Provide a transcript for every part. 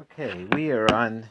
Okay, we are on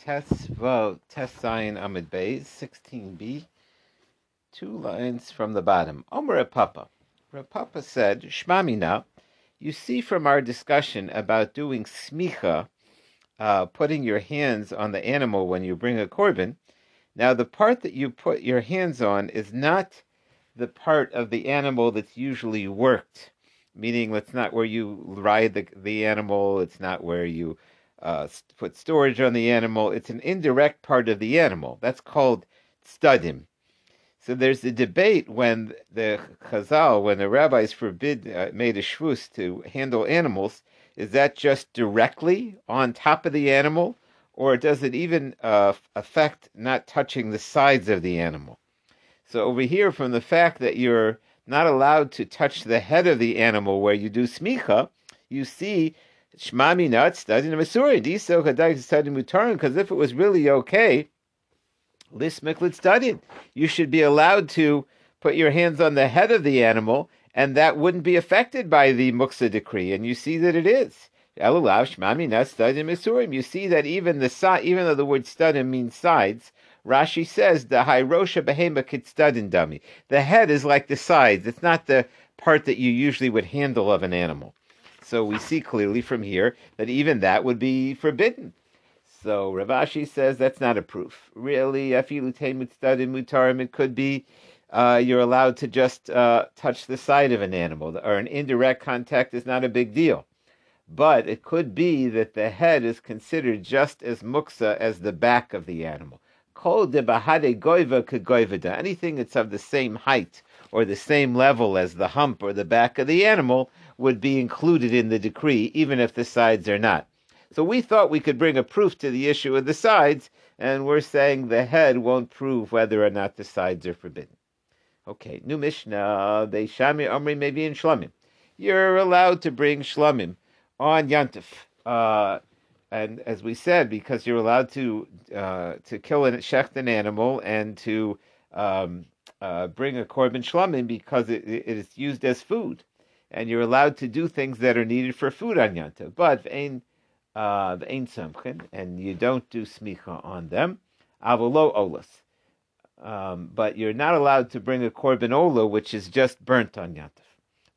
test vote, test sign Amid Bays, 16b, two lines from the bottom. Omer Papa. Papa said, Shmamina, you see from our discussion about doing smicha, uh, putting your hands on the animal when you bring a korban. Now, the part that you put your hands on is not the part of the animal that's usually worked meaning it's not where you ride the, the animal, it's not where you uh, put storage on the animal, it's an indirect part of the animal. That's called studim. So there's a debate when the Chazal, when the rabbis forbid, uh, made a shvus to handle animals, is that just directly on top of the animal, or does it even uh, affect not touching the sides of the animal? So over here, from the fact that you're not allowed to touch the head of the animal where you do smicha, you see shmami not studying the Masuri. Diso kadag studying mutarin, because if it was really okay, lismiklit studied, you should be allowed to put your hands on the head of the animal, and that wouldn't be affected by the muksa decree. And you see that it is. Elulav shmami nuts study misurim. You see that even the even though the word studim means sides, Rashi says the Hirosha behema kitstadin dummy. The head is like the sides. It's not the part that you usually would handle of an animal. So we see clearly from here that even that would be forbidden. So Rav Ashi says that's not a proof. Really, mutarim, it could be uh, you're allowed to just uh, touch the side of an animal, or an indirect contact is not a big deal. But it could be that the head is considered just as muksa as the back of the animal. Kol de bahade goiva kegoivada. Anything that's of the same height or the same level as the hump or the back of the animal would be included in the decree, even if the sides are not. So we thought we could bring a proof to the issue of the sides, and we're saying the head won't prove whether or not the sides are forbidden. Okay, new Mishnah, they shami omri maybe in shlamim. You're allowed to bring shlamim on yantif. Uh, and as we said, because you're allowed to uh, to kill and shecht an animal and to um, uh, bring a korban shlamim because it, it is used as food, and you're allowed to do things that are needed for food on Yanta. But ve'ein uh, samchin, and you don't do smicha on them. Avolo olas. Um, but you're not allowed to bring a korban ola, which is just burnt on Yanta.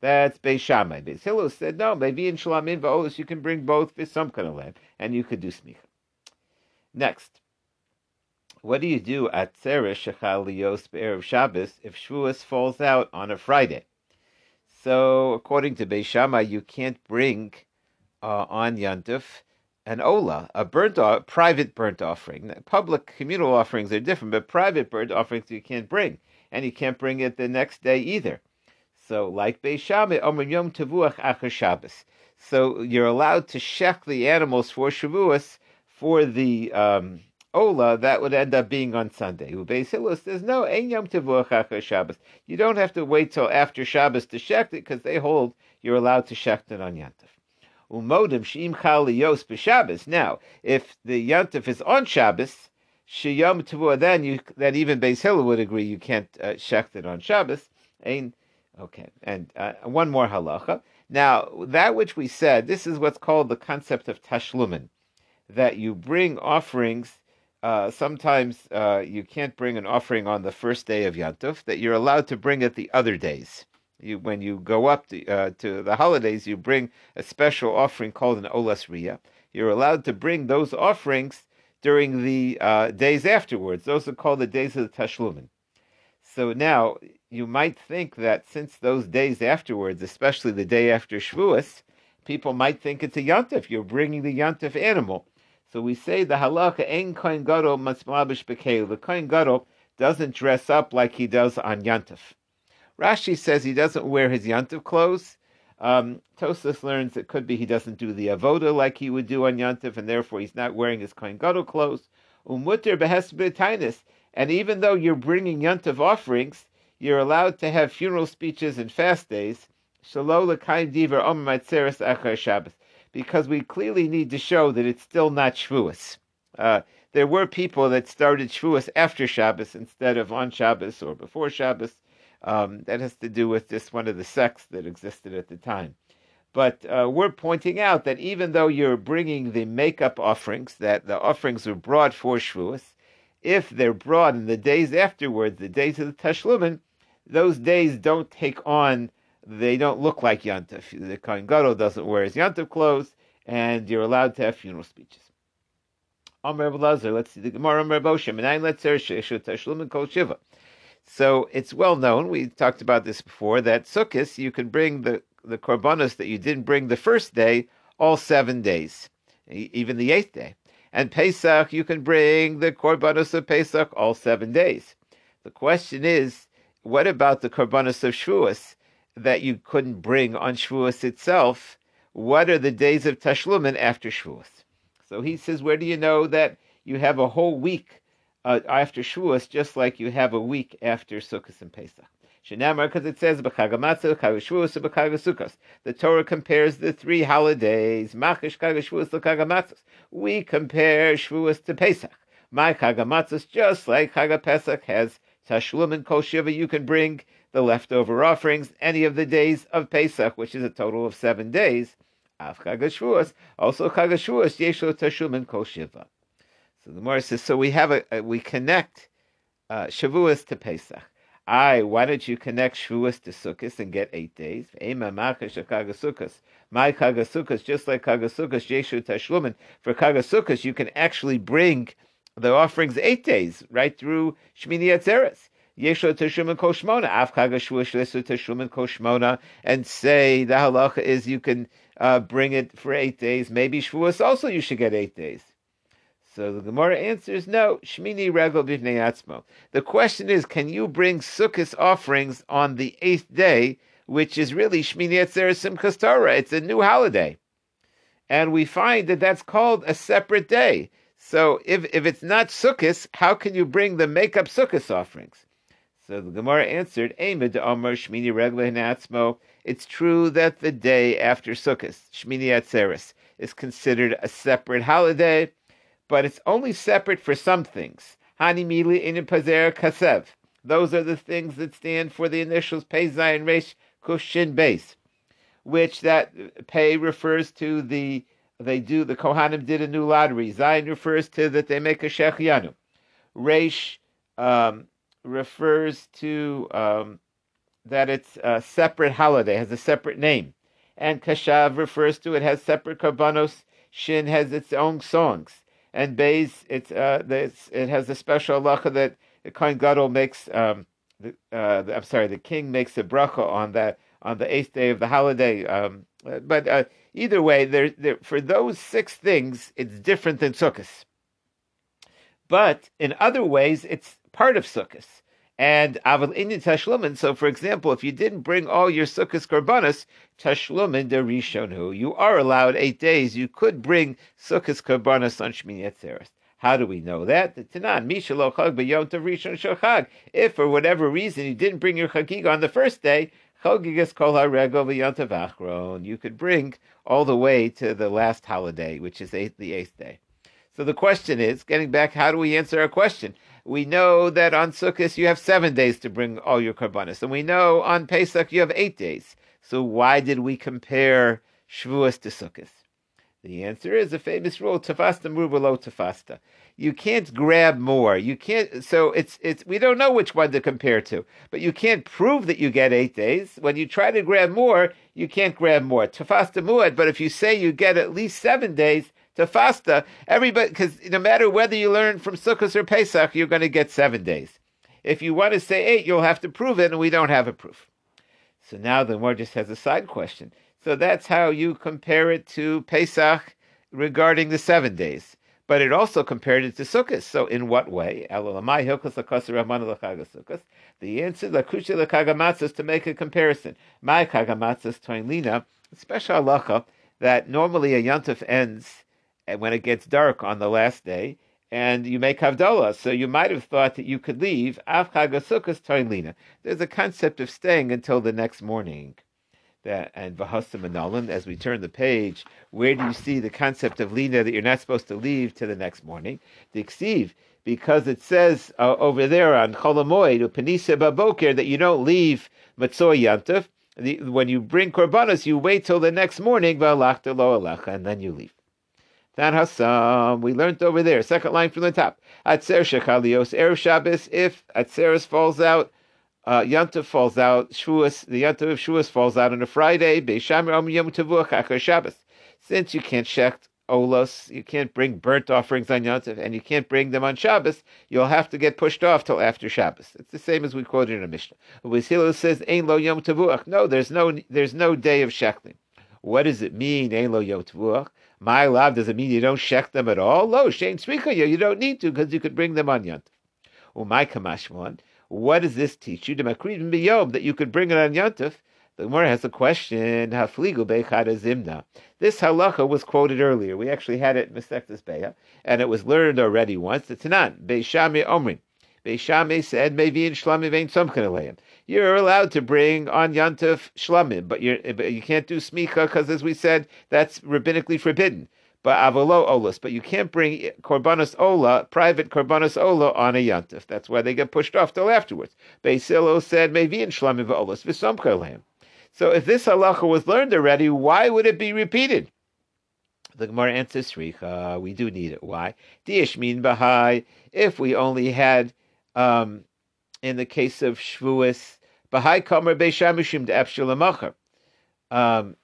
That's Beis Shammai. Beis Hillel said, no, maybe in Shlamim Va'olis you can bring both for some kind of lamb, and you could do smicha. Next, what do you do at Tzeresh Shechal Lios Be'erev Shabbos if Shavuos falls out on a Friday? So, according to Beis Shammai, you can't bring uh, on Yantif an ola, a burnt off, private burnt offering. Public communal offerings are different, but private burnt offerings you can't bring, and you can't bring it the next day either. So, like Beis Shammai, Yom Tavuach Shabbos. So you're allowed to shech the animals for Shavuos for the um, Ola. That would end up being on Sunday. Beis Hillel says no, Ein Yom Tavuach Achar Shabbos. You don't have to wait till after Shabbos to shech it because they hold you're allowed to shech it on Yantif. Umodim Shim Chal Yos b'Shabbos. Now, if the Yantif is on Shabbos, Shiyom Tavua, then you then even Beis would agree you can't uh, shech it on Shabbos. Ein Okay, and uh, one more halacha. Now, that which we said, this is what's called the concept of tashlumin, that you bring offerings. Uh, sometimes uh, you can't bring an offering on the first day of Yantuf, that you're allowed to bring it the other days. You, when you go up to, uh, to the holidays, you bring a special offering called an olas riyah. You're allowed to bring those offerings during the uh, days afterwards. Those are called the days of the tashlumin. So now you might think that since those days afterwards, especially the day after Shavuos, people might think it's a yontif. You're bringing the yontif animal. So we say the halacha ein kohen gadol matzmabish bekelu. The kohen gadol doesn't dress up like he does on yontif. Rashi says he doesn't wear his yontif clothes. Um, Tosas learns it could be he doesn't do the avoda like he would do on yontif, and therefore he's not wearing his kohen gadol clothes. Umutter behes And even though you're bringing yontif offerings, you're allowed to have funeral speeches and fast days, because we clearly need to show that it's still not Shavuos. Uh, there were people that started Shavuos after Shabbos instead of on Shabbos or before Shabbos. Um, that has to do with just one of the sects that existed at the time. But uh, we're pointing out that even though you're bringing the makeup offerings, that the offerings were brought for Shavuos, if they're brought in the days afterwards, the days of the Tashlumin, those days don't take on, they don't look like Yantif. The Kohen Gadol doesn't wear his Yantif clothes, and you're allowed to have funeral speeches. Amr Lazar, let's see the Gemara Amr Boshem, and let's Tashlumin Kol Shiva. So it's well known, we talked about this before, that Sukkot, you can bring the the korbanos that you didn't bring the first day all seven days, even the eighth day. And Pesach, you can bring the korbanos of Pesach all seven days. The question is, what about the korbanos of Shavuos that you couldn't bring on Shavuos itself? What are the days of Tashlumin after Shavuos? So he says, where do you know that you have a whole week uh, after Shavuos, just like you have a week after Sukkot and Pesach? Because it says. The Torah compares the three holidays. We compare Shavuos to Pesach. My chagamatzos, just like Chagapesach has tashlum and kol shiva, you can bring the leftover offerings any of the days of Pesach, which is a total of seven days. Av chagashuas, also chagashuas, yeshlo tashlum and kol shiva. So the Gemara says, so we have a, a we connect uh, Shavuos to Pesach. I, why don't you connect Shavuos to Sukkot and get eight days? Ema machash. My Kagasukas, just like Kagasukas, Yeshu Tashlumin. For Kagasukas, you can actually bring the offerings eight days, right through Shmini Atzeres. Yeshu Tashlumin Koshmona, Av Kagashuas Yeshu Tashlumin Koshmona, and say the halacha is you can uh, bring it for eight days. Maybe Shavuos also you should get eight days. So the Gemara answers no. Shmini regel b'nei atzmo. The question is, can you bring Sukkot offerings on the eighth day, which is really Shmini Etzer Simchas Torah? It's a new holiday, and we find that that's called a separate day. So if if it's not Sukkot, how can you bring the makeup Sukkot offerings? So the Gemara answered, Amid Omer Shmini regel atzmo. It's true that the day after Sukkot, Shmini Atzeres, is considered a separate holiday but it's only separate for some things. Hani mili in pazer kasev. Those are the things that stand for the initials pei zayin resh kushin base, which that pei refers to the they do the Kohanim did a new lottery. Zayin refers to that they make a shechianu. Resh um, refers to um, that it's a separate holiday, has a separate name, and kashav refers to it has separate karbanos. Shin has its own songs and Bays, it's, uh, it's, it has a special halacha that the Kohen Gadol makes, um, the, uh, the, I'm sorry, the king makes a bracha on that on the eighth day of the holiday. Um, but uh, either way, there, there, for those six things, it's different than Sukkot. But in other ways, it's part of Sukkot. And aval inyan tashlumin. So, for example, if you didn't bring all your sukkahs korbanos, tashlumin de rishonu, you are allowed eight days. You could bring sukkahs korbanos on Shmini Atzeres. How do we know that? The Tanan, Mishalo Chag B'Yom Tov Rishon Shachag. If for whatever reason you didn't bring your Chagiga on the first day, Chagigas Kol HaRegel B'Yom Tov Achron, you could bring all the way to the last holiday, which is eighth, the eighth day. So the question is, getting back, how do we answer our question? We know that on Sukkot you have seven days to bring all your karbanis, and we know on Pesach you have eight days. So why did we compare Shavuos to Sukkot? The answer is a famous rule: tafasta below tafasta. You can't grab more. You can't. So it's it's. We don't know which one to compare to, but you can't prove that you get eight days. When you try to grab more, you can't grab more. Tafasta muad. But if you say you get at least seven days, to fasta, everybody, because no matter whether you learn from Sukkot or Pesach, you're going to get seven days. If you want to say eight, you'll have to prove it, and we don't have a proof. So now the more just has a side question. So that's how you compare it to Pesach regarding the seven days. But it also compared it to Sukkot. So in what way? The answer, lekagamatzas, to make a comparison. My kagamatzas toinlina, special halacha that normally a yontif ends when it gets dark on the last day, and you make Havdalah. So you might have thought that you could leave Av Toilina. There's a concept of staying until the next morning. That, and Vahasam and as we turn the page, where do you see the concept of Lina that you're not supposed to leave to the next morning? The Ksiv, because it says uh, over there on Cholamoid, Upanisa Baboker, that you don't leave Matzoy Yantif, the, when you bring korbanos, you wait till the next morning, and then you leave. That Hassam, we learned over there, second line from the top. Atzer shechalios erev Shabbos. If Atzeres falls out, uh, Yontif falls out. Shavuos, the Yontif of Shavuos falls out on a Friday. Beishamir Om Yom Tavuach Shabbos. Since you can't shecht olos, you can't bring burnt offerings on Yontif, and you can't bring them on Shabbos, you'll have to get pushed off till after Shabbos. It's the same as we quoted in a Mishnah. Hilo says, "Ein lo Yom Tavuach." No, there's no, there's no day of shechting. What does it mean, Ein lo Yom Tavuach? My love, does it mean you don't shech them at all? Lo, Shane Smika, you don't need to because you could bring them on Yont. Oh, my Kamashmon, what does this teach you? to That you could bring it on Yontif. The Gemara has a question. Hafligu zimna. This halacha was quoted earlier. We actually had it in Masechtas Beya, and it was learned already once. It's Tanan. Beis Shammai Omrin. Said, Mevin Shlamim Vein you're allowed to bring on Yantif Shlamim, but, you're, but you can't do Smicha because, as we said, that's rabbinically forbidden. But Avolo Olas, but you can't bring Korbanos Ola, private Korbanos Ola, on a Yantif. That's why they get pushed off till afterwards. Beis Hillel said, Maybe in Shlamim Olas, Visomkalem. So if this halacha was learned already, why would it be repeated? The Gemara answers, Sricha, we do need it. Why? Diashmin Bahai, if we only had, um, in the case of Shvuas, Bahai Kamer Beishamishim de Epshalamacher. Um,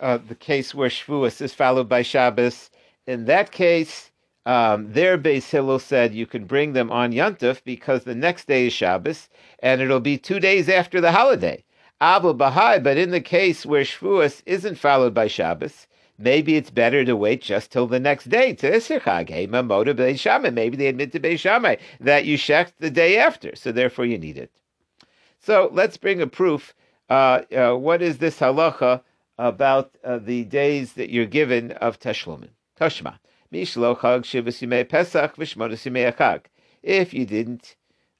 uh, the case where Shavuos is followed by Shabbos. In that case, um, their Beis Hillel said you can bring them on Yontif because the next day is Shabbos, and it'll be two days after the holiday. Abu Bahai, but in the case where Shavuos isn't followed by Shabbos, maybe it's better to wait just till the next day to Issachag. Maybe they admit to Beis Shammai that you shecht the day after, so therefore you need it. So let's bring a proof. Uh, uh, what is this halacha about uh, the days that you're given of Teshlumin? Toshma. Pesach If you didn't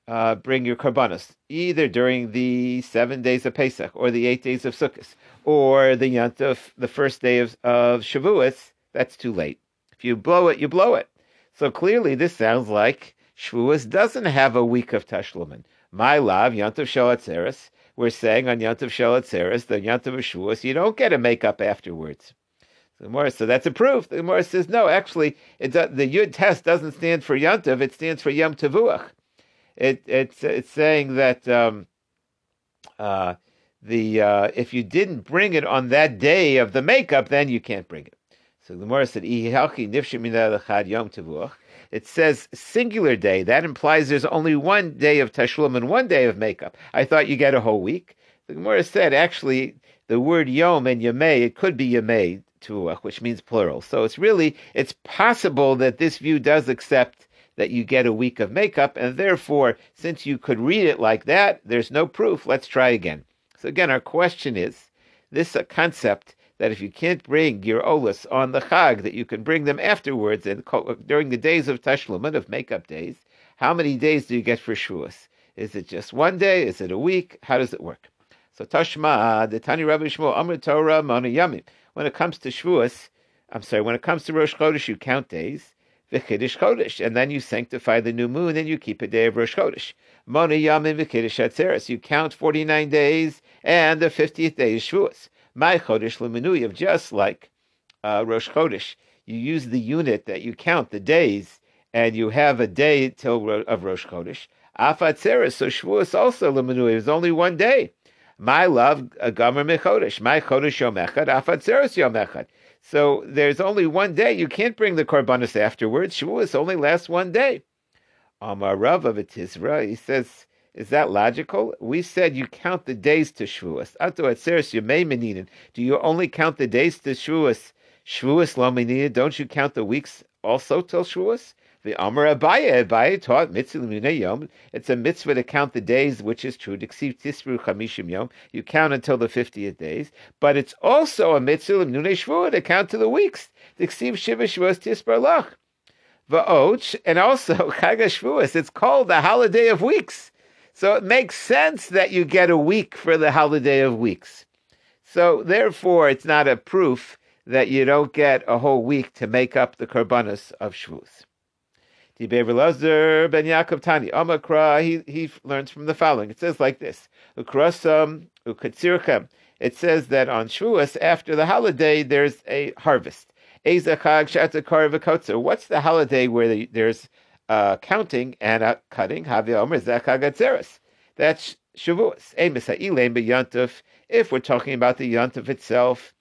uh, bring your karbanos, either during the seven days of Pesach or the eight days of Sukkot, or the Yantuf, the first day of, of Shavuos, that's too late. If you blow it, you blow it. So clearly, this sounds like Shavuos doesn't have a week of Tashlumin. My love, Yantuf Shalatzeres, we're saying on Yantuf Shalatzeres, the Yantuf of Shavuos, you don't get a makeup afterwards. Gemara, so that's a proof. The Gemara says, no, actually, the Yud test doesn't stand for Yantav, it stands for Yom Tavuach it, it's it's saying that um, uh, the uh, if you didn't bring it on that day of the makeup, then you can't bring it. So the Gemara said, It says singular day. That implies there's only one day of Tashlum and one day of makeup. I thought you get a whole week. The Gemara said, actually, the word Yom and Yamei, it could be Yamei, which means plural. So it's really, it's possible that this view does accept that you get a week of makeup, and therefore, since you could read it like that, there's no proof. Let's try again. So again, our question is this concept that if you can't bring your olas on the chag, that you can bring them afterwards and during the days of tashlumin of makeup days. How many days do you get for shuas? Is it just one day? Is it a week? How does it work? So Tashma, the Tani Rabbi Shmuel, Amr Torah, Mona Yamim. When it comes to Shavuos, I'm sorry, when it comes to Rosh Chodesh, you count days v'chiddush chodesh, and then you sanctify the new moon and you keep a day of Rosh Chodesh. Mona yamin v'chiddush atzeres. You count forty nine days, and the fiftieth day is Shavuos. My chodesh lemenuyev, just like uh, Rosh Chodesh, you use the unit that you count the days, and you have a day till of Rosh Chodesh. Afatzeres, so Shavuos also lemenuyev is only one day. My love, a gomer mechodesh. My chodesh yom echad, afatzeres yom echad. So there's only one day. You can't bring the korbanos afterwards. Shavuos only lasts one day. Um, Amar Rav of Tisra, he says, is that logical? We said you count the days to Shavuos. Ato atzeres yemei. Do you only count the days to Shavuos? Shavuos lo Don't you count the weeks also till Shavuos? The Amar Abaye, Abaye taught mitzvah yom. It's a mitzvah to count the days, which is true. yom. You count until the fiftieth days, but it's also a mitzvah shvuah to count to the weeks. Va'och, and also Chag Shavuos. It's called the holiday of weeks. So it makes sense that you get a week for the holiday of weeks. So therefore, it's not a proof that you don't get a whole week to make up the korbanos of Shavuos. Lazar ben Yaakov Tani Amakra. He he learns from the following. It says like this: Ukrasam. It says that on Shavuos, after the holiday, there's a harvest. What's the holiday where there's uh, counting and uh, cutting? That's Shavuos. If we're talking about the Yantif itself,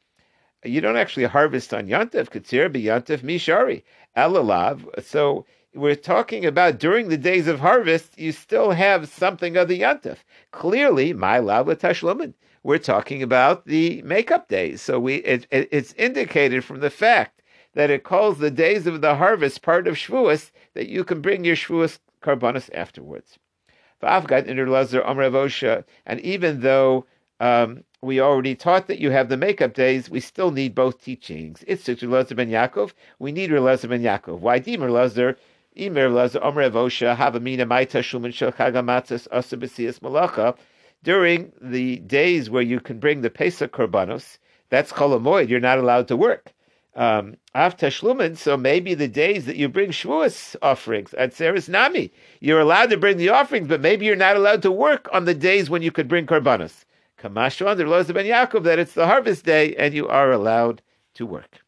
you don't actually harvest on Yantif. Katsir Yantif Mishari. Elalav. So we're talking about during the days of harvest, you still have something of the Yantif. Clearly, my tashlumin. We're talking about the makeup days. So we it, it, it's indicated from the fact that it calls the days of the harvest part of Shavuos that you can bring your Shavuos karbanos afterwards. And even though um, we already taught that you have the makeup days, we still need both teachings. It's Lezer ben Yaakov. We need Lezer ben Yaakov. Why Dimer Lezer? During the days where you can bring the Pesach Korbanos, that's Cholamoid, you're not allowed to work. Um, after Shlumin, so maybe the days that you bring Shavuos offerings at Seres Nami, you're allowed to bring the offerings, but maybe you're not allowed to work on the days when you could bring Korbanos. Kamashu under Loza ben Yaakov that it's the harvest day and you are allowed to work.